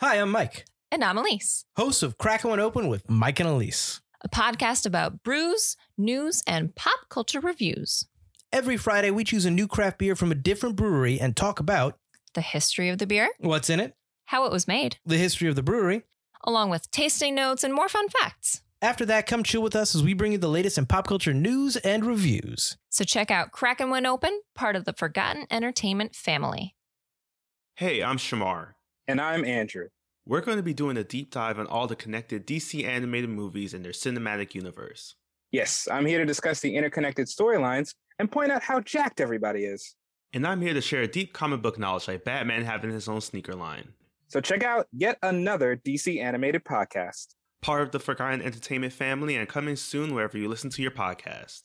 Hi, I'm Mike, And I'm Elise, host of Crackin' One Open with Mike and Elise. a podcast about brews, news, and pop culture reviews, Every Friday, we choose a new craft beer from a different brewery and talk about the history of the beer, what's in it, how it was made, the history of the brewery. along with tasting notes and more fun facts. After that, come chill with us as we bring you the latest in pop culture news and reviews. So check out Crackin' One Open, part of the Forgotten Entertainment family. Hey, I'm Shamar. And I'm Andrew. We're going to be doing a deep dive on all the connected DC animated movies and their cinematic universe. Yes, I'm here to discuss the interconnected storylines and point out how jacked everybody is. And I'm here to share a deep comic book knowledge like Batman having his own sneaker line. So check out yet another DC animated podcast. Part of the Forgotten Entertainment family and coming soon wherever you listen to your podcast.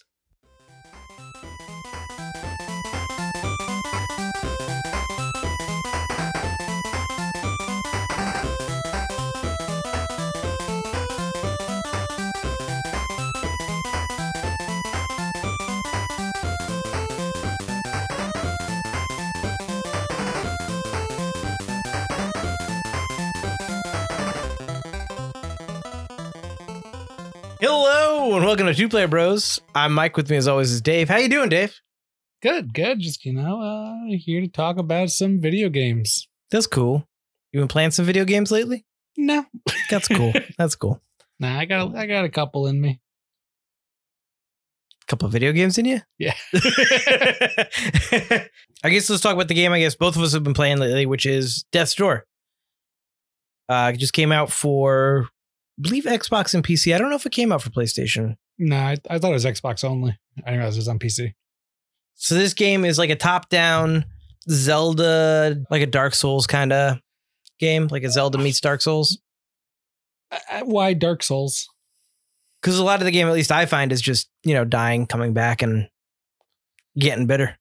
Hello and welcome to Two Player Bros. I'm Mike. With me, as always, is Dave. How you doing, Dave? Good, good. Just you know, uh, here to talk about some video games. That's cool. You been playing some video games lately? No, That's cool. That's cool. nah, I got, I got a couple in me. A couple of video games in you? Yeah. I guess let's talk about the game I guess both of us have been playing lately, which is Death's Door. Uh it just came out for believe Xbox and PC. I don't know if it came out for PlayStation. Nah, I, I thought it was Xbox only. I didn't realize it was on PC. So this game is like a top-down Zelda, like a Dark Souls kind of game, like a Zelda meets Dark Souls. Uh, uh, why Dark Souls? Because a lot of the game, at least I find, is just you know dying, coming back, and getting bitter.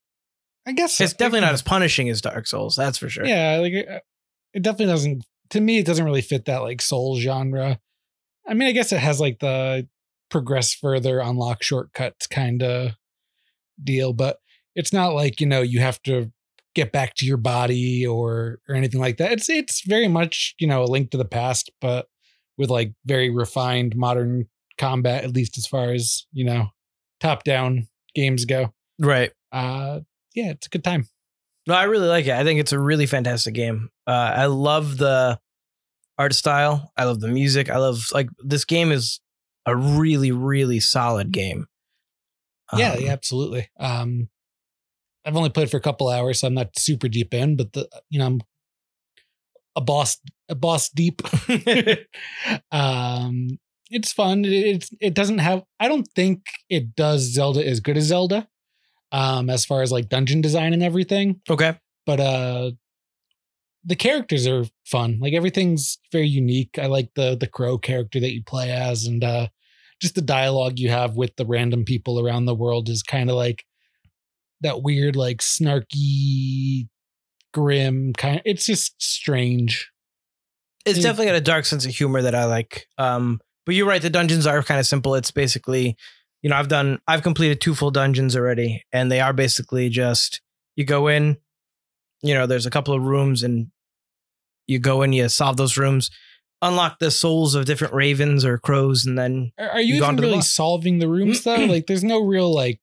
I guess It's definitely not as punishing as Dark Souls, that's for sure. Yeah, like uh, it definitely doesn't. To me, it doesn't really fit that like soul genre. I mean, I guess it has like the progress further, unlock shortcuts kind of deal, but it's not like you know you have to get back to your body or or anything like that. It's it's very much you know a link to the past, but with like very refined modern combat, at least as far as you know top down games go. Right. Uh, yeah, it's a good time. No, I really like it. I think it's a really fantastic game. Uh, I love the art style. I love the music. I love like this game is a really, really solid game. Yeah, Um, yeah, absolutely. Um, I've only played for a couple hours, so I'm not super deep in, but the you know I'm a boss a boss deep. um, it's fun. It, it's it doesn't have. I don't think it does Zelda as good as Zelda. Um, as far as like dungeon design and everything, Okay. but uh, the characters are fun. Like everything's very unique. I like the the crow character that you play as, and uh, just the dialogue you have with the random people around the world is kind of like that weird, like snarky, grim kind. it's just strange. It's Mm. definitely got a dark sense of humor that I like. Um, but you're right. The dungeons are kind of simple. It's basically, you know, I've done, I've completed two full dungeons already, and they are basically just you go in, you know, there's a couple of rooms, and you go in, you solve those rooms, unlock the souls of different ravens or crows, and then Are, are you, You even to the really solving the rooms though? like, there's no real like.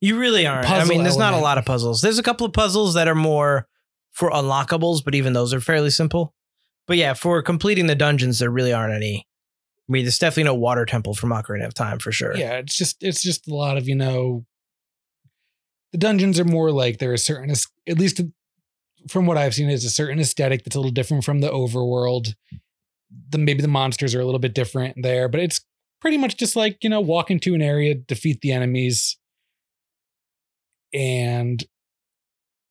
You really aren't. I mean, there's not a lot of puzzles. There's a couple of puzzles that are more for unlockables, but even those are fairly simple. But yeah, for completing the dungeons, there really aren't any. I mean, there's definitely no water temple from Ocarina of Time for sure. Yeah, it's just it's just a lot of you know. The dungeons are more like there are certain, at least from what I've seen, is a certain aesthetic that's a little different from the overworld. The maybe the monsters are a little bit different there, but it's pretty much just like you know walk into an area, defeat the enemies, and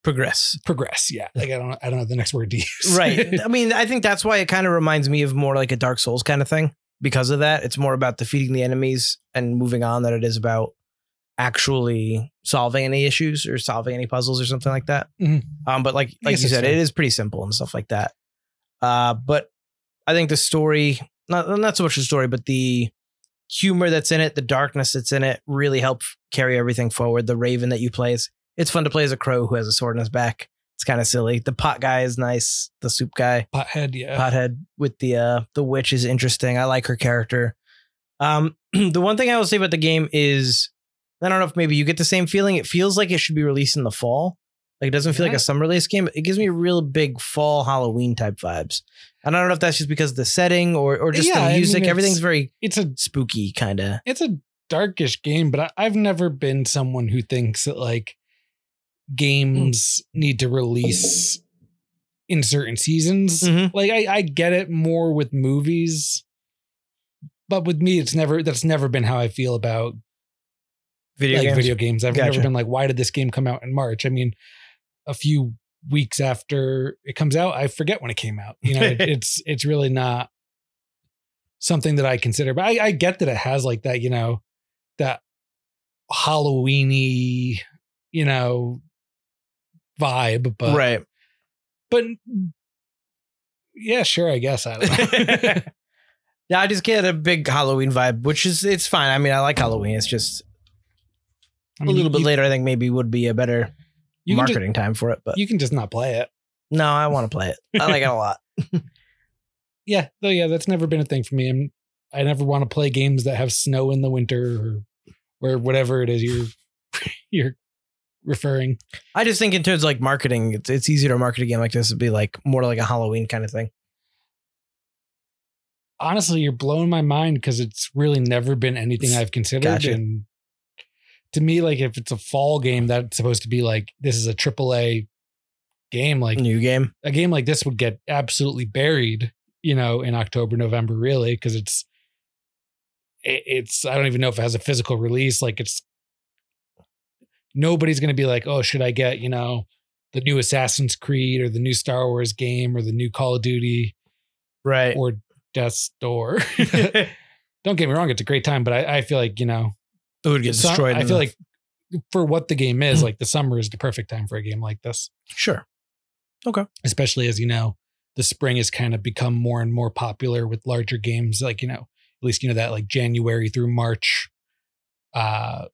Progress. progress. Yeah, like I don't I don't know the next word to use. Right. I mean, I think that's why it kind of reminds me of more like a Dark Souls kind of thing. Because of that, it's more about defeating the enemies and moving on than it is about actually solving any issues or solving any puzzles or something like that. Mhm. Um, but like like you said, it is pretty simple and stuff like that. Uh, but I think the story, not not so much the story, but the humor that's in it, the darkness that's in it, really help carry everything forward. The Raven that you play is it's fun to play as a crow who has a sword in his back. It's kind of silly. The pot guy is nice. The soup guy, Pothead, yeah. pothead with the uh the witch is interesting. I like her character. Um, the one thing I will say about the game is, I don't know if maybe you get the same feeling. It feels like it should be released in the fall. Like it doesn't feel like a summer release game. It gives me real big fall Halloween type vibes. And I don't know if that's just because of the setting or or just Yeah, the mean, music. it's- Everything's very it's a spooky kind of. it's a darkish game, but I, I've never been someone who thinks that like games need to release in certain seasons. Mhm. Like I, I get it more with movies, but with me, it's never that's never been how I feel about Video like games. video games. I've Gotcha. never been like, why did this game come out in March? I mean, a few weeks after it comes out, I forget when it came out. You know, it, it's it's really not something that I consider. But I, I get that it has like that, you know, that Halloweeny, you know, vibe. But right. but yeah, sure, I guess I don't know. Yeah, I just get a big Halloween vibe, which is it's fine. I mean, I like Halloween. It's just I a mean, little bit you, later. I think maybe would be a better can, just, marketing time for it. But you can just not play it. no, I want to play it. I like it a lot. yeah, though, yeah, that's never been a thing for me. I'm, I never want to play games that have snow in the winter or, or whatever it is you're you're referring. I just think in terms of like marketing, it's, it's easier to market a game like this to be like more like a Halloween kind of thing. Honestly, you're blowing my mind because it's really never been anything I've considered. Gotcha. And to me, like if it's a fall game, that's supposed to be like this is a triple A game. Like New game. a game like this would get absolutely buried, you know, in October, November, really, because it's it- it's I don't even know if it has a physical release. Like it's nobody's gonna be like, oh, should I get, you know, the new Assassin's Creed or the new Star Wars game or the new Call of Duty Right. or Death's Door. don't get me wrong, it's a great time, but I, I feel like, you know, it would get destroyed. I in feel the- like for what the game is, like the summer is the perfect time for a game like this. sure. Okay. Especially as you know the spring has kind of become more and more popular with larger games like you know at least you know that like january through march uh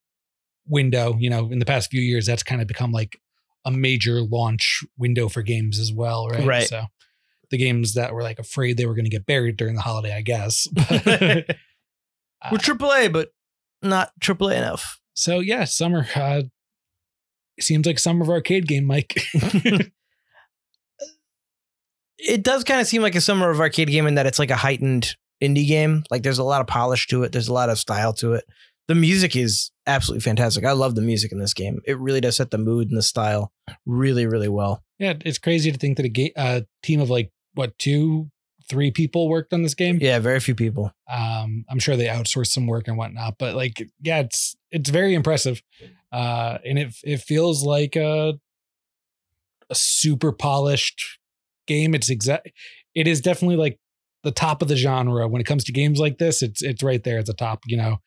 window you know in the past few years that's kind of become like a major launch window for games as well right Right. so the games that were like afraid they were going to get buried during the holiday i guess We're AAA, but not AAA enough. so yeah summer uh seems like summer of arcade game mike It does kind of seem like a summer of arcade game in that it's like a heightened indie game. Like there's a lot of polish to it. There's a lot of style to it. The music is absolutely fantastic. I love the music in this game. It really does set the mood and the style really, really well. yeah it's crazy to think that a ga- a team of like what two three people worked on this game Yeah, very few people. um i'm sure they outsourced some work and whatnot but like yeah it's it's very impressive uh and it it feels like a a super polished game it's exact it is definitely like the top of the genre when it comes to games like this it's it's right there at the top you know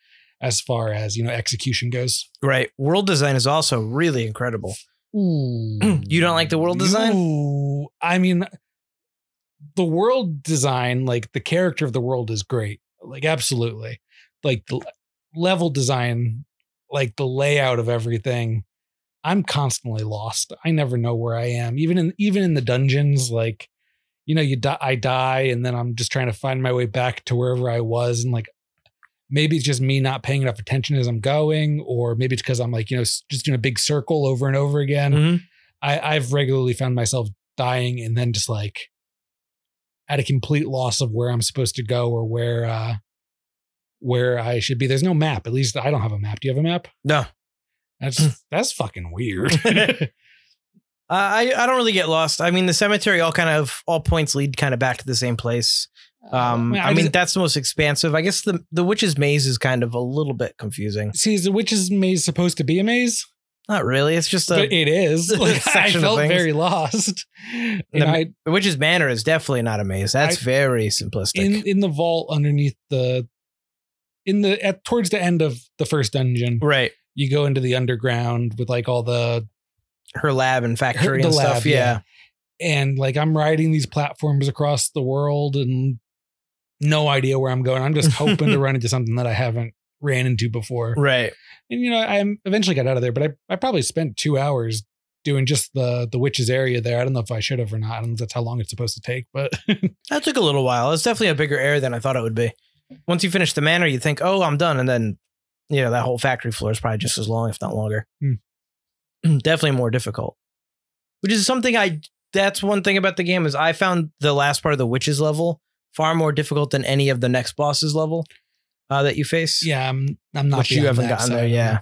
as far as you know execution goes Right. World design is also really incredible. Ooh. You don't like the world design? Ooh. I mean, the world design, like the character of the world is great. Like, absolutely. Like the level design, like the layout of everything. I'm constantly lost. I never know where I am. Even in even in the dungeons, like, you know, you die I die and then I'm just trying to find my way back to wherever I was. And like maybe it's just me not paying enough attention as I'm going, or maybe it's because I'm like, you know, just doing a big circle over and over again. Mhm. I, I've regularly found myself dying and then just like at a complete loss of where I'm supposed to go or where uh where I should be. There's no map. At least I don't have a map. Do you have a map? No. That's that's fucking weird. Uh, I I don't really get lost. I mean, the cemetery all kind of all points lead kind of back to the same place. Um, I, mean, just- that's the most expansive. I guess the the witch's maze is kind of a little bit confusing. see, is the witch's maze supposed to be a maze? Not really. It's just a but it is. Like, I felt very lost. And The- I the witch's manor is definitely not a maze. That's I- very simplistic. in in the vault underneath the in the at towards the end of the first dungeon, right. you go into the underground with like all the Her lab and factory the and lab, stuff. Yeah. and like I'm riding these platforms across the world and no idea where I'm going. I'm just hoping to run into something that I haven't ran into before. Right. And you know, I eventually got out of there, but I, I probably spent two hours doing just the the witches area there. I don't know if I should have or not. I don't know if that's how long it's supposed to take, but That took a little while. It's definitely a bigger area than I thought it would be. Once you finish the manor, you think, "Oh, I'm done," and then you know that whole factory floor is probably just as long, if not longer. Hmm. definitely more difficult. Which is something I. That's one thing about the game is I found the last part of the witches level far more difficult than any of the next bosses level uh, that you face. yeah, I'm I'm not. which you haven't that, gotten so there. Yeah.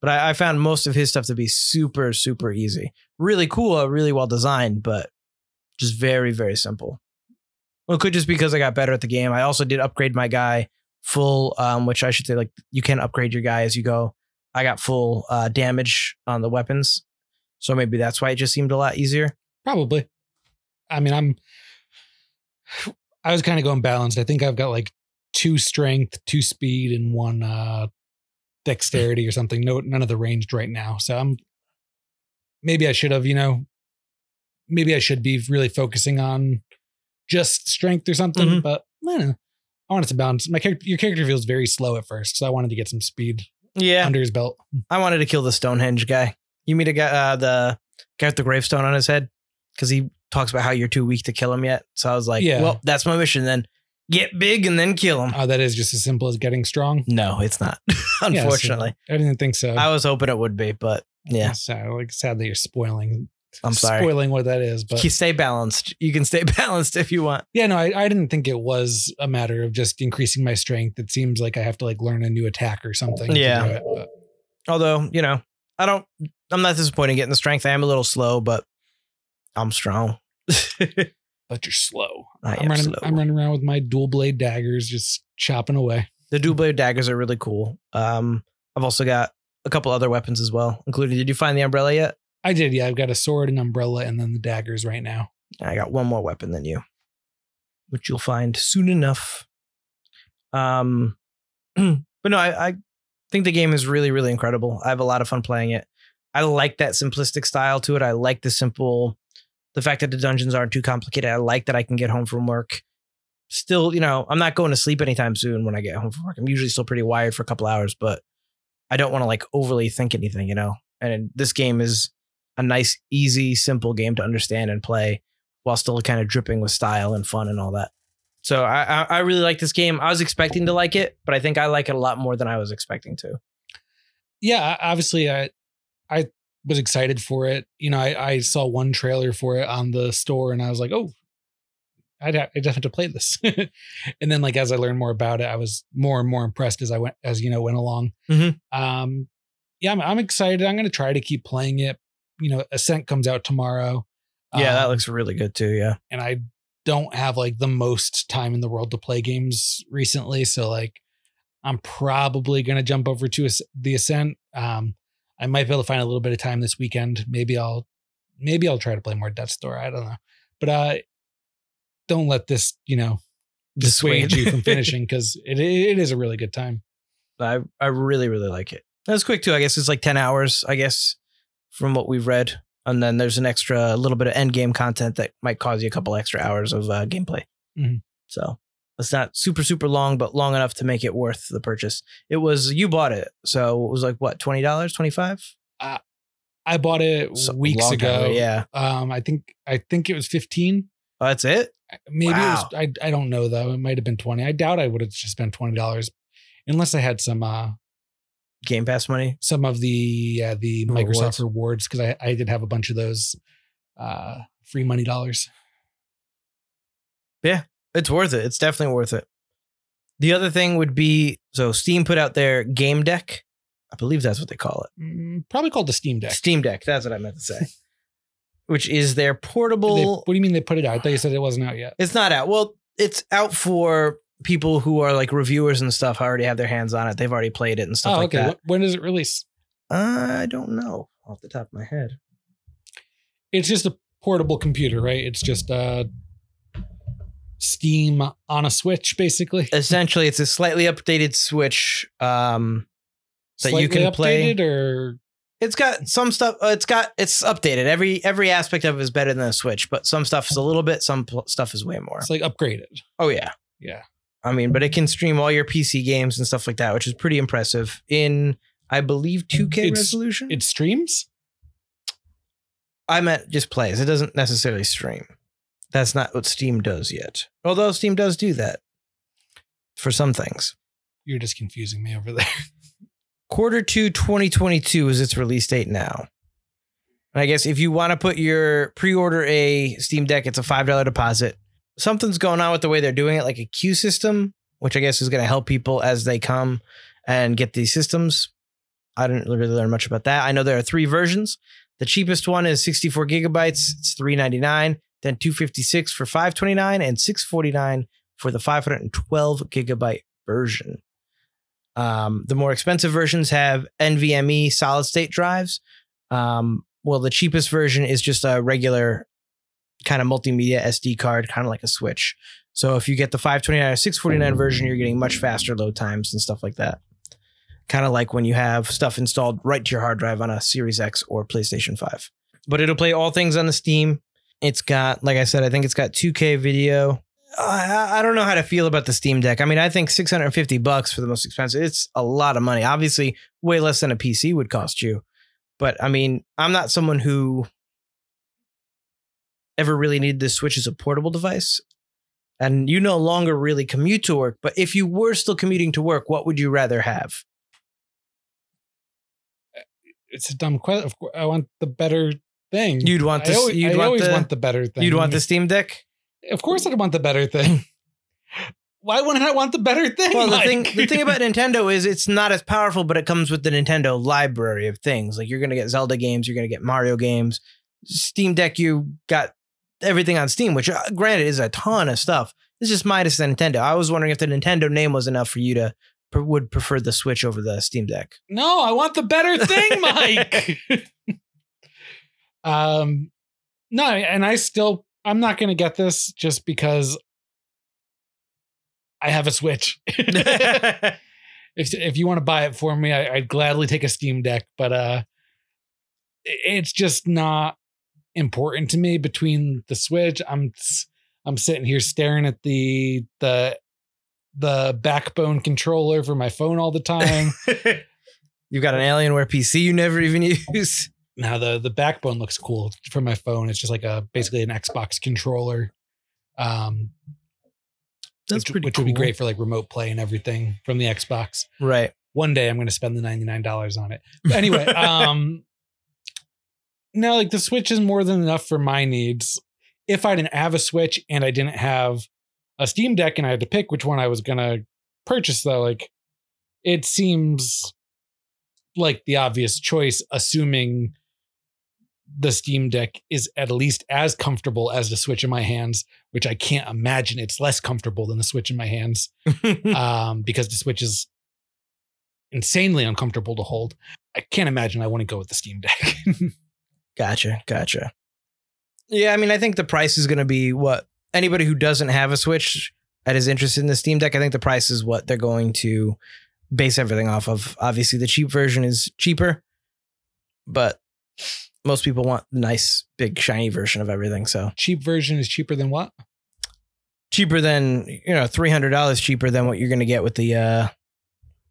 But I, I found most of his stuff to be super, super easy. Really cool, uh, really well designed, but just very, very simple. Well, it could just because I got better at the game. I also did upgrade my guy full, um, which I should say, like you can upgrade your guy as you go. I got full uh, damage on the weapons, so maybe that's why it just seemed a lot easier. Probably. I mean, I'm. I was kind of going balanced. I think I've got like two strength, two speed, and one uh dexterity or something. No, none of the ranged right now. So I'm. Maybe I should have, you know. Maybe I should be really focusing on just strength or something. Mhm. But I don't know. I wanted to balance. My character, your character feels very slow at first, so I wanted to get some speed Yeah, under his belt. I wanted to kill the Stonehenge guy. You meet a guy, uh, the guy with the gravestone on his head, because he talks about how you're too weak to kill him yet. So I was like, Yeah. well, that's my mission then. Get big and then kill them. Oh, that is just as simple as getting strong. No, it's not. Yeah, so Unfortunately, I didn't think so. I was hoping it would be, but yeah, So like sad that you're spoiling. I'm sorry. Spoiling what that is, but you stay balanced. You can stay balanced if you want. yeah, no, I, I didn't think it was a matter of just increasing my strength. It seems like I have to like learn a new attack or something. to Yeah. do it, but Although you know, I don't. I'm not disappointed in getting the strength. I am a little slow, but I'm strong. but you're slow. I I'm am running. slow. I'm running around with my dual blade daggers, just chopping away. The dual blade daggers are really cool. Um, I've also got a couple other weapons as well, including. Did you find the umbrella yet? I did. Yeah, I've got a sword, an umbrella, and then the daggers right now. I got one more weapon than you, which you'll find soon enough. Um, but no, I, I think the game is really, really incredible. I have a lot of fun playing it. I like that simplistic style to it. I like the simple, the fact that the dungeons aren't too complicated. I like that I can get home from work. Still, you know, I'm not going to sleep anytime soon when I get home from work. I'm usually still pretty wired for a couple hours, but I don't want to like overly think anything, you know. And this game is a nice, easy, simple game to understand and play while still kind of dripping with style and fun and all that. So I, I, really like this game. I was expecting to like it, but I think I like it a lot more than I was expecting to. yeah obviously i i was excited for it you know i, I saw one trailer for it on the store and i was like oh i'd, ha- I'd have to play this and then like as i learned more about it i was more and more impressed as i went as you know went along Mhm. um yeah I'm, I'm excited i'm gonna try to keep playing it you know ascent comes out tomorrow Yeah, that Um, looks really good too. Yeah. and I don't have like the most time in the world to play games recently. So like I'm probably gonna jump over to the Ascent. Um, I might be able to find a little bit of time this weekend. Maybe I'll maybe I'll try to play more Death's Door. I don't know, but uh, don't let this you know dissuade you from finishing because it it is a really good time. I, I really, really like it. That's quick too. I guess it's like 10 hours, I guess, from what we've read. And then there's an extra little bit of end game content that might cause you a couple extra hours of uh, gameplay. Mhm. So it's not super, super long, but long enough to make it worth the purchase. It was, you bought it. So it was like what, $20, 25 I bought it So- weeks long time ago. Yeah. Um, I think I think it was 15. Oh, that's it? Maybe Wow. it was, I I don't know though. It might have been 20. I doubt I would have just spent $20 unless I had some uh Game Pass money. some of the uh, the Rewards. Microsoft rewards because I, I did have a bunch of those uh, free money dollars. It's worth it. It's definitely worth it. The other thing would be so Steam put out their game deck. I believe that's what they call it. Mm, probably called the Steam Deck. Steam Deck. That's what I meant to say. Which is their They- portable. what do you mean they put it out? I thought you said it wasn't out yet. it's not out. Well, it's out for people who are like reviewers and stuff. Already have their hands on it. They've already played it and stuff oh, like okay. that. Wh- When does it release? I don't know off the top of my head. It's just a portable computer, right? It's just uh, Steam on a Switch, basically. Essentially, it's a slightly updated Switch um, that you Slightly can play. or It's got some stuff. Uh, it's got it's updated. Every every aspect of it is better than a Switch, but some stuff is a little bit. Some pl- stuff is way more. it's like upgraded. Oh yeah, Yeah. I mean, but it can stream all your PC games and stuff like that, which is pretty impressive in I believe 2K It's- resolution. It streams. I meant just plays. It doesn't necessarily stream. That's not what Steam does yet. Although Steam does do that for some things. You're just confusing me over there. Quarter two 2022 is its release date now. And I guess if you want to put your pre-order a Steam Deck, it's a $5 deposit. Something's going on with the way they're doing it, like a queue system, which I guess is going to help people as they come and get these systems. I didn't really learn much about that. I know there are three versions. The cheapest one is 64 gigabytes. It's 399. Then 256 for 529 and 649 for the 512 gigabyte version. Um, the more expensive versions have NVMe solid state drives. Um, well, the cheapest version is just a regular kind of multimedia SD card, kind of like a Switch. So if you get the 529 or 649 version, you're getting much faster load times and stuff like that. Kind of like when you have stuff installed right to your hard drive on a Series X or PlayStation 5. But it'll play all things on the Steam. It's got, like I said, I think it's got 2K video. Uh, I, I don't know how to feel about the Steam Deck. I mean, I think 650 bucks for the most expensive. It's a lot of money. Obviously, way less than a PC would cost you. But I mean, I'm not someone who ever really needed this Switch as a portable device. And you no longer really commute to work. But if you were still commuting to work, what would you rather have? Uh, it's a dumb question. I want the better thing. You'd want I this. always, you'd I want always the, want the better thing. You'd want the Steam Deck. Of course, I'd want the better thing. Why wouldn't I want the better thing? Well, the Mike? thing the thing about Nintendo is it's not as powerful, but it comes with the Nintendo library of things. Like you're gonna get Zelda games, you're gonna get Mario games. Steam Deck, you got everything on Steam, which uh, granted is a ton of stuff. It's just minus the Nintendo. I was wondering if the Nintendo name was enough for you to would prefer the Switch over the Steam Deck. no, I want the better thing, Mike. Um, no, and I still, I'm not going to get this just because I have a Switch. if if you want to buy it for me, I, I'd gladly take a Steam Deck, but uh, it's just not important to me. Between the Switch, I'm I'm sitting here staring at the the the backbone controller for my phone all the time. You've got an Alienware PC you never even use. Now the the backbone looks cool for my phone. It's just like a basically an Xbox controller. Um, That's which, pretty which cool. would be great for like remote play and everything from the Xbox. Right. one day I'm going to spend the $99 on it. But anyway, um no, like the Switch is more than enough for my needs. If I didn't have a Switch and I didn't have a Steam Deck and I had to pick which one I was going to purchase though, like it seems like the obvious choice assuming the Steam Deck is at least as comfortable as the Switch in my hands, which I can't imagine it's less comfortable than the Switch in my hands um, because the Switch is insanely uncomfortable to hold. I can't imagine I wouldn't go with the Steam Deck. Gotcha, gotcha. Yeah, I mean, I think the price is going to be what anybody who doesn't have a Switch that is interested in the Steam Deck. I think the price is what they're going to base everything off of. Obviously, the cheap version is cheaper, but most people want the nice, big, shiny version of everything. So Cheap version is cheaper than what? cheaper than you know, three hundred dollars cheaper than what you're going to get with the. uh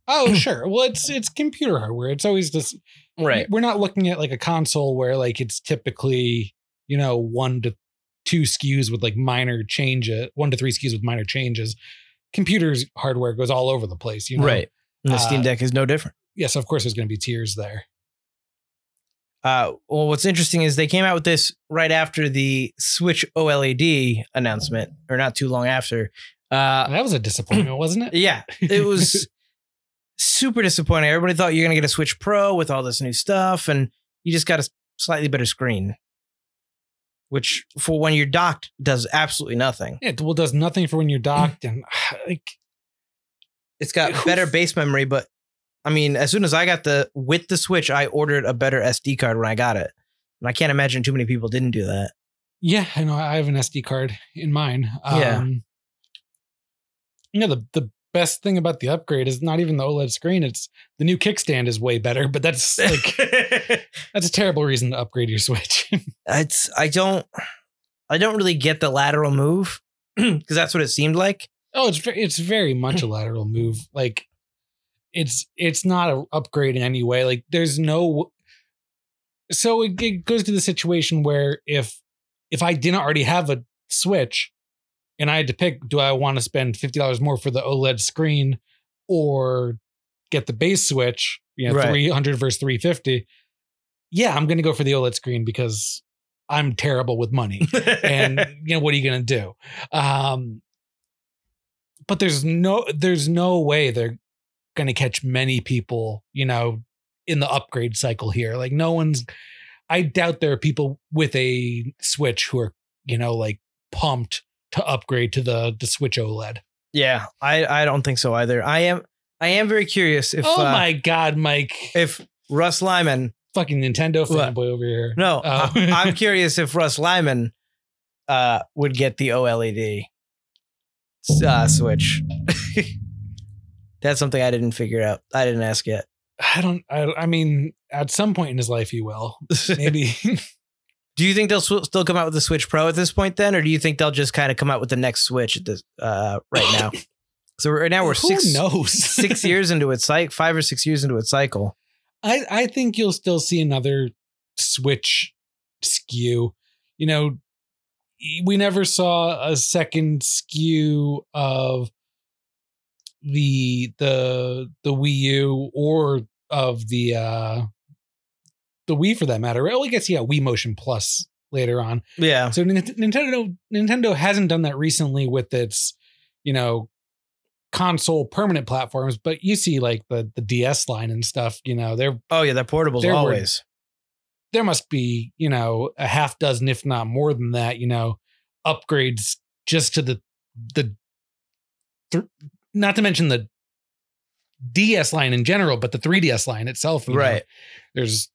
Oh, sure. Well, it's it's computer hardware. It's always just right. We're not looking at like a console where like it's typically you know one to two SKUs with like minor changes, one to three SKUs with minor changes. Computers hardware goes all over the place. You know, Right. And the Steam Uh, Deck is no different. Yes, of course. There's going to be tiers there. Uh, well, what's interesting is they came out with this right after the Switch OLED announcement, or not too long after. Uh, That was a disappointment, wasn't it? yeah, it was super disappointing. Everybody thought you're gonna get a Switch Pro with all this new stuff, and you just got a slightly better screen, which for when you're docked does absolutely nothing. It well does nothing for when you're docked and like It's got better base memory, but I mean, as soon as I got the with the Switch, I ordered a better SD card when I got it, and I can't imagine too many people didn't do that. Yeah, I know. I have an SD card in mine. Yeah. Um, you know, the, the best thing about the upgrade is not even the OLED screen. It's the new kickstand is way better, but that's like, that's a terrible reason to upgrade your Switch. it's I don't I don't really get the lateral move because that's what it seemed like. oh, it's, it's very much a lateral move. Like, it's, it's not an upgrade in any way. Like, there's no, so it, it goes to the situation where if if I didn't already have a Switch and I had to pick, do I want to spend fifty dollars more for the OLED screen or get the base Switch? You know, Right. three hundred versus three fifty. Yeah, I'm going to go for the OLED screen because I'm terrible with money and you know what are you going to do um but there's no there's no way they're going to catch many people you know in the upgrade cycle here like no one's i doubt there are people with a switch who are you know like pumped to upgrade to the the switch oled yeah, I I don't think so either. I am I am very curious if oh uh, my god mike if Russ Lyman. fucking nintendo fanboy over here No, Oh. I'm curious if Russ Lyman uh would get the OLED uh, switch. That's something I didn't figure out. I didn't ask yet. i don't I, I mean at some point in his life he will maybe Do you think they'll sw- still come out with the Switch Pro at this point then, or do you think they'll just kind of come out with the next Switch at this uh, right now? So right now we're Who six knows six years into its cycle, five or six years into its cycle. I, I think you'll still see another switch SKU. You know, we never saw a second SKU of the the the Wii U or of the uh the Wii for that matter. Well, I guess yeah, Wii Motion Plus later on. Yeah, So Nintendo Nintendo hasn't done that recently with its, you know, console permanent platforms, but you see like the the DS line and stuff, you know, there Oh yeah, they're portables There were- always. there must be, you know, a half dozen if not more than that, you know, upgrades just to the the th- not to mention the DS line in general, but the 3DS line itself, you know, Right. there's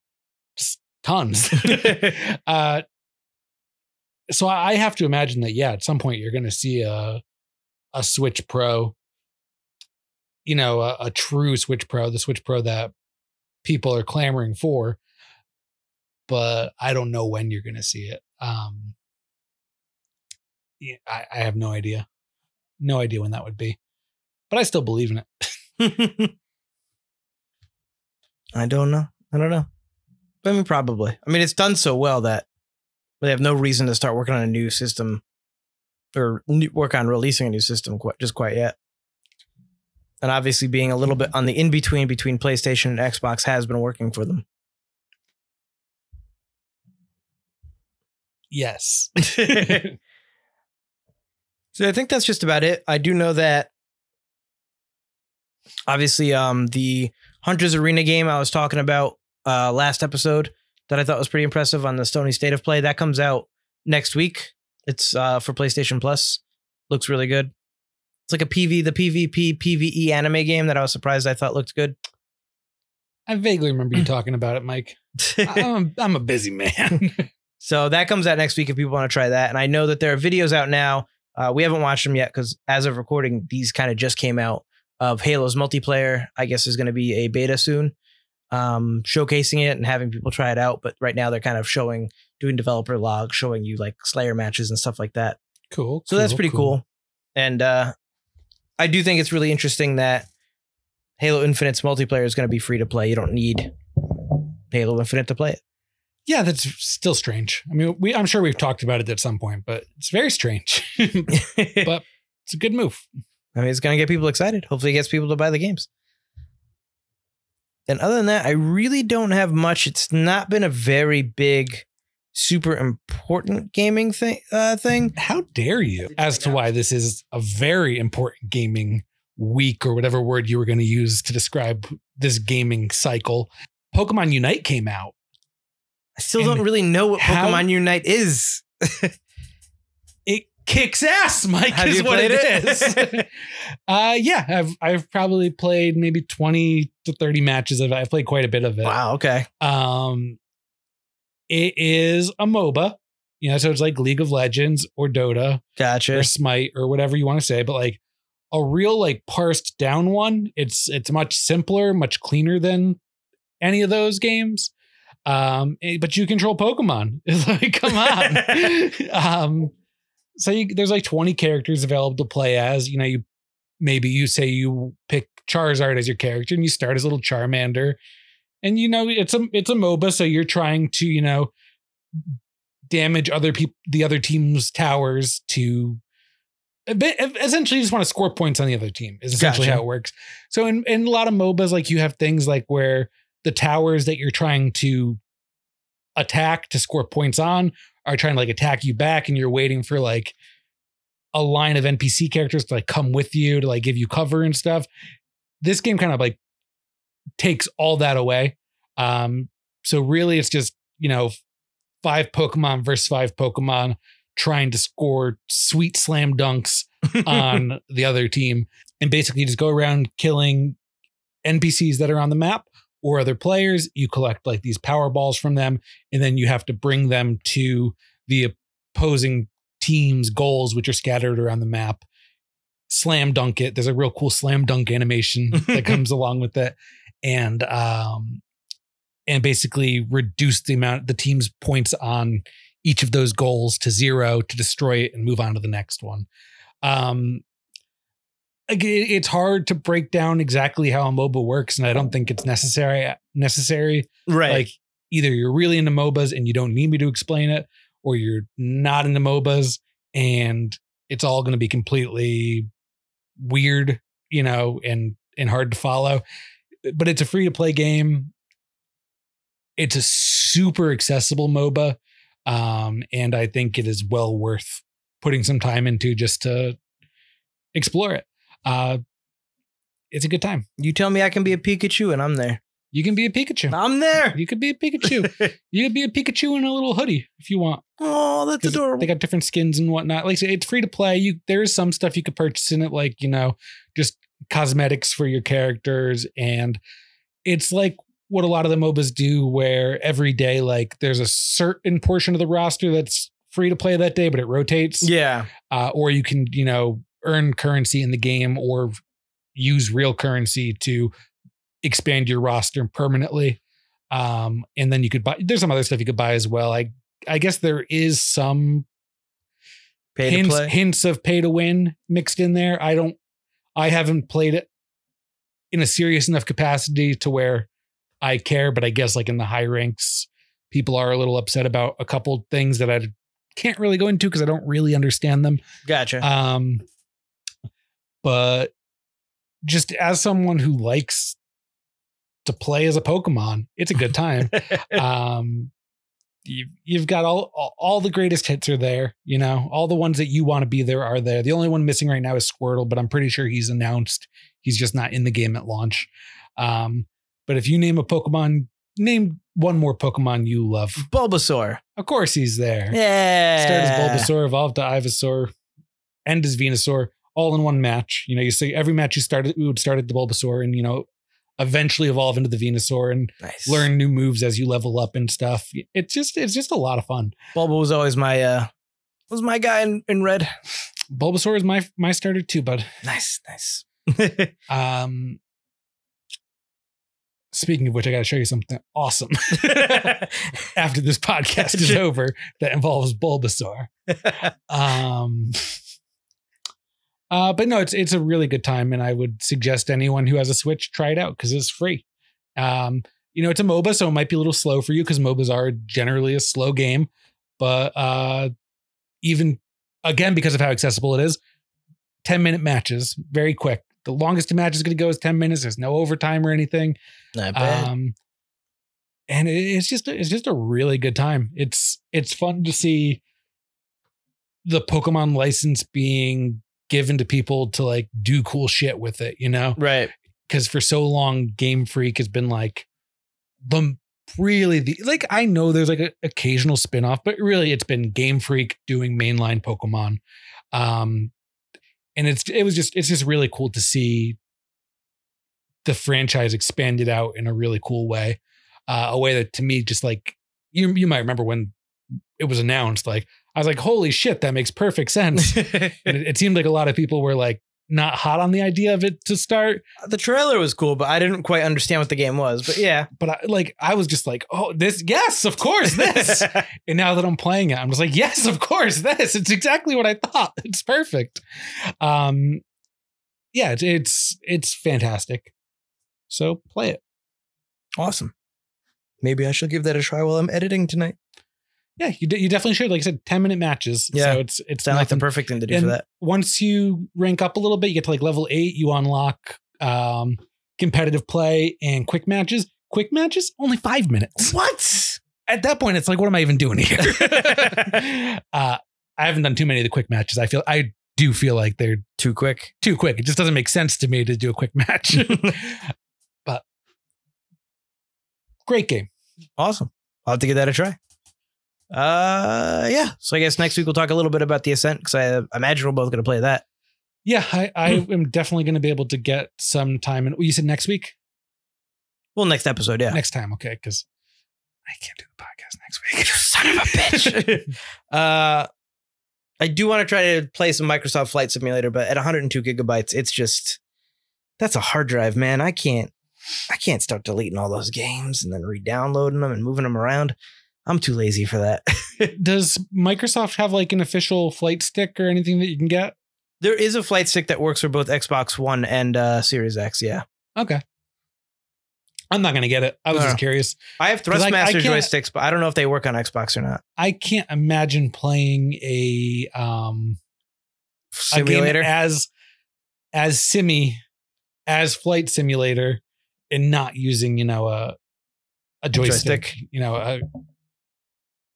just tons. uh so I have to imagine that yeah, at some point you're going to see a a Switch Pro, you know, a, a true Switch Pro, the Switch Pro that people are clamoring for. But I don't know when you're going to see it. Um, yeah, I, I have no idea, no idea when that would be. But I still believe in it. I don't know. I don't know. I mean, probably. I mean, it's done so well that they have no reason to start working on a new system or new- work on releasing a new system quite, just quite yet. And obviously, being a little bit on the in between between PlayStation and Xbox has been working for them. Yes. So I think that's just about it. I do know that obviously um the Hunters Arena game I was talking about uh last episode that I thought was pretty impressive on the Sony State of Play that comes out next week. It's uh for PlayStation Plus. Looks really good. It's like a PV the PvP PvE anime game that I was surprised I thought looked good. I vaguely remember you talking about it, Mike. I'm, I'm a busy man. So that comes out next week if people want to try that. And I know that there are videos out now. Uh, we haven't watched them yet because as of recording, these kind of just came out of Halo's multiplayer. I guess is going to be a beta soon, um, showcasing it and having people try it out. But right now they're kind of showing, doing developer logs, showing you like Slayer matches and stuff like that. cool. So that's pretty cool. And uh, I do think it's really interesting that Halo Infinite's multiplayer is going to be free to play. You don't need Halo Infinite to play it. Yeah, that's still strange. I mean, we I'm sure we've talked about it at some point, but it's very strange. but it's a good move. I mean, it's going to get people excited. Hopefully, it gets people to buy the games. And other than that, I really don't have much. It's not been a very big, super important gaming thing. Uh, thing. How dare you? As to why this is a very important gaming week or whatever word you were going to use to describe this gaming cycle. Pokemon Unite came out. I still don't really know what Pokemon Unite is. Kicks ass, Mike. Have is what it is. uh, yeah, I've I've probably played maybe twenty to thirty matches of it. I've played quite a bit of it. wow. Okay. Um, it is a MOBA, you know, so it's like League of Legends or Dota Gotcha. or Smite or whatever you want to say, but like a real like parsed down one. It's it's much simpler, much cleaner than any of those games. Um, eh, but you control Pokemon. It's like, come on. um, so you, there's like 20 characters available to play as. You know, you maybe you say you pick Charizard as your character and you start as a little Charmander. and you know it's a it's a MOBA, so you're trying to you know damage other people, the other team's towers to a bit, essentially you just want to score points on the other team is essentially Gotcha. how it works. So in, in a lot of MOBAs, like you have things like where the towers that you're trying to attack to score points on are trying to like attack you back and you're waiting for like a line of NPC characters to like come with you to like give you cover and stuff. This game kind of like takes all that away. Um, so really it's just, you know, five Pokemon versus five Pokemon trying to score sweet slam dunks on the other team and basically just go around killing NPCs that are on the map or other players. You collect like these power balls from them, and then you have to bring them to the opposing team's goals, which are scattered around the map. Slam dunk it. There's a real cool slam dunk animation that comes along with it. And um and basically reduce the amount the team's points on each of those goals to zero to destroy it and move on to the next one. Um, it's hard to break down exactly how a MOBA works, and I don't think it's necessary. Necessary, right. like either you're really into MOBAs and you don't need me to explain it, or you're not into MOBAs and it's all going to be completely weird, you know, and and hard to follow. But it's a free to play game. It's a super accessible MOBA. Um, and I think it is well worth putting some time into just to explore it. Uh, it's a good time. you tell me I can be a Pikachu and I'm there. You can be a Pikachu. I'm there. You could be a Pikachu. you could be a Pikachu in a little hoodie if you want. oh, that's adorable. They got different skins and whatnot. Like it's free to play. You there is some stuff you could purchase in it, like you know, just cosmetics for your characters, and it's like what a lot of the MOBAs do, where every day, like there's a certain portion of the roster that's free to play that day, but it rotates. yeah. Uh, or you can, you know, earn currency in the game or use real currency to expand your roster permanently. Um, and then you could buy. There's some other stuff you could buy as well. I I guess there is some Pay hints, play. hints of pay to win mixed in there. I don't. I haven't played it in a serious enough capacity to where I care, but I guess like in the high ranks, people are a little upset about a couple things that I can't really go into because I don't really understand them. Gotcha. Um, but just as someone who likes to play as a Pokemon, it's a good time. um, you've you've got all, all all the greatest hits are there. You know, all the ones that you want to be there are there. The only one missing right now is Squirtle, but I'm pretty sure he's announced. He's just not in the game at launch. Um, but if you name a Pokemon, name one more Pokemon you love. Bulbasaur. Of course, he's there. Yeah. Start as Bulbasaur, evolve to Ivysaur, end as Venusaur, all in one match. You know, you see every match you started, we would start at the Bulbasaur and, you know, eventually evolve into the Venusaur and Nice. learn new moves as you level up and stuff. It's just, it's just a lot of fun. Bulba was always my uh was my guy in, in red. Bulbasaur is my, my starter too, bud. Nice, nice. Um, speaking of which, I got to show you something awesome after this podcast is over that involves Bulbasaur. um uh but no it's it's a really good time and i would suggest anyone who has a switch try it out because it's free um you know it's a moba so it might be a little slow for you because mobas are generally a slow game but uh even again because of how accessible it is 10 minute matches very quick the longest a match is going to go is 10 minutes there's no overtime or anything Not bad. um, and it's just it's just a really good time. It's it's fun to see the Pokemon license being given to people to like do cool shit with it, you know? right. Because for so long, Game Freak has been like the really the like I know there's like an occasional spin-off, but really it's been Game Freak doing mainline Pokemon. Um and it's it was just it's just really cool to see the franchise expanded out in a really cool way. Uh, a way that to me just like you you might remember when it was announced, like I was like, holy shit, that makes perfect sense. and it, it seemed like a lot of people were like not hot on the idea of it to start. the trailer was cool, but I didn't quite understand what the game was. But yeah. But I like I was just like, oh, this, yes, of course, this. and now that I'm playing it, I'm just like, yes, of course, this. It's exactly what I thought. It's perfect. Um, yeah, it's it's it's fantastic. So play it. awesome. Maybe I shall give that a try while I'm editing tonight. Yeah, you, de- you definitely should. Like I said, 10 minute matches. Yeah. So it's it's Sound like the perfect thing to do and for that. once you rank up a little bit, you get to like level eight, you unlock um competitive play and quick matches. Quick matches, only five minutes. What? At that point, it's like, what am I even doing here? uh, I haven't done too many of the quick matches. I feel I do feel like they're Too quick. too quick. It just doesn't make sense to me to do a quick match. but great game. Awesome. I'll have to give that a try. Uh, yeah. So I guess next week we'll talk a little bit about the Ascent because I imagine we're both going to play that. Yeah, I, I am definitely going to be able to get some time. And you said next week, Well, next episode, yeah. next time, okay? Because I can't do the podcast next week. You son of a bitch. uh, I do want to try to play some Microsoft Flight Simulator, but at 102 gigabytes, it's just that's a hard drive, man. I can't, I can't start deleting all those games and then re-downloading them and moving them around. I'm too lazy for that. Does Microsoft have like an official flight stick or anything that you can get? there is a flight stick that works for both Xbox One and uh, Series X. Yeah, Okay. I'm not going to get it. I was No. just curious. I have 'Cause I- I Thrustmaster joysticks, but I don't know if they work on Xbox or not. I can't imagine playing a um a Simulator. as as Simi as flight simulator and not using, you know, a a joystick, joystick. you know, a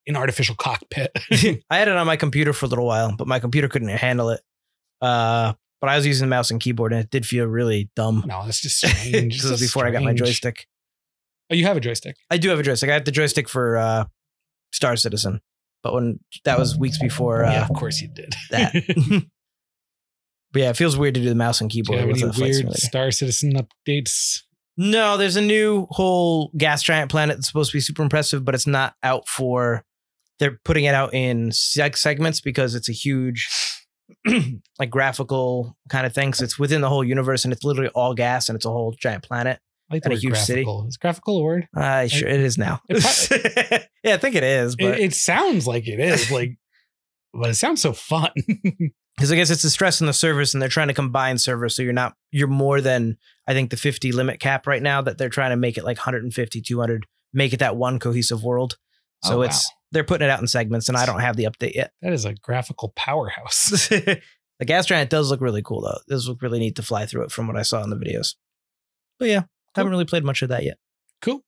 an artificial cockpit. I had it on my computer for a little while, but my computer couldn't handle it. Uh, but I was using the mouse and keyboard, and it did feel really dumb. no, that's just strange. This was before I got my joystick. Oh, you have a joystick. I do have a joystick. I had the joystick for uh, Star Citizen, but when that was weeks before uh, yeah, of course you did. that. but yeah, it feels weird to do the mouse and Do you keyboard have any weird. Star Citizen updates? No, there's a new whole gas giant planet that's supposed to be super impressive, but it's not out for. They're putting it out in seg- segments because it's a huge, like graphical kind of thing. So it's within the whole universe, and it's literally all gas, and it's a whole giant planet. I like the And a huge city. graphical. Is graphical a word? Uh, sure, it is now. It yeah, I think it is, but It, it sounds like it is, like, but it sounds so fun. because I guess it's the stress in the service, and they're trying to combine servers, so you're not you're more than I think the 50 limit cap right now. That they're trying to make it like 150, 200, make it that one cohesive world. So Oh, it's they're putting it out in segments, and I don't have the update yet. that is a graphical powerhouse. the gas giant does look really cool though. This does look really neat to fly through it from what I saw in the videos. But yeah, haven't really played much of that yet. Cool.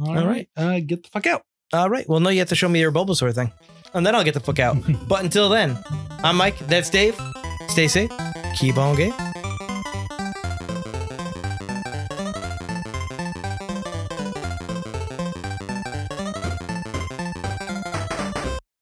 All All right. Uh, get the fuck out. All right. Well, no, you have to show me your Bulbasaur thing, and then I'll get the fuck out. but until then, I'm Mike. That's Dave. Stay safe. Keep on game.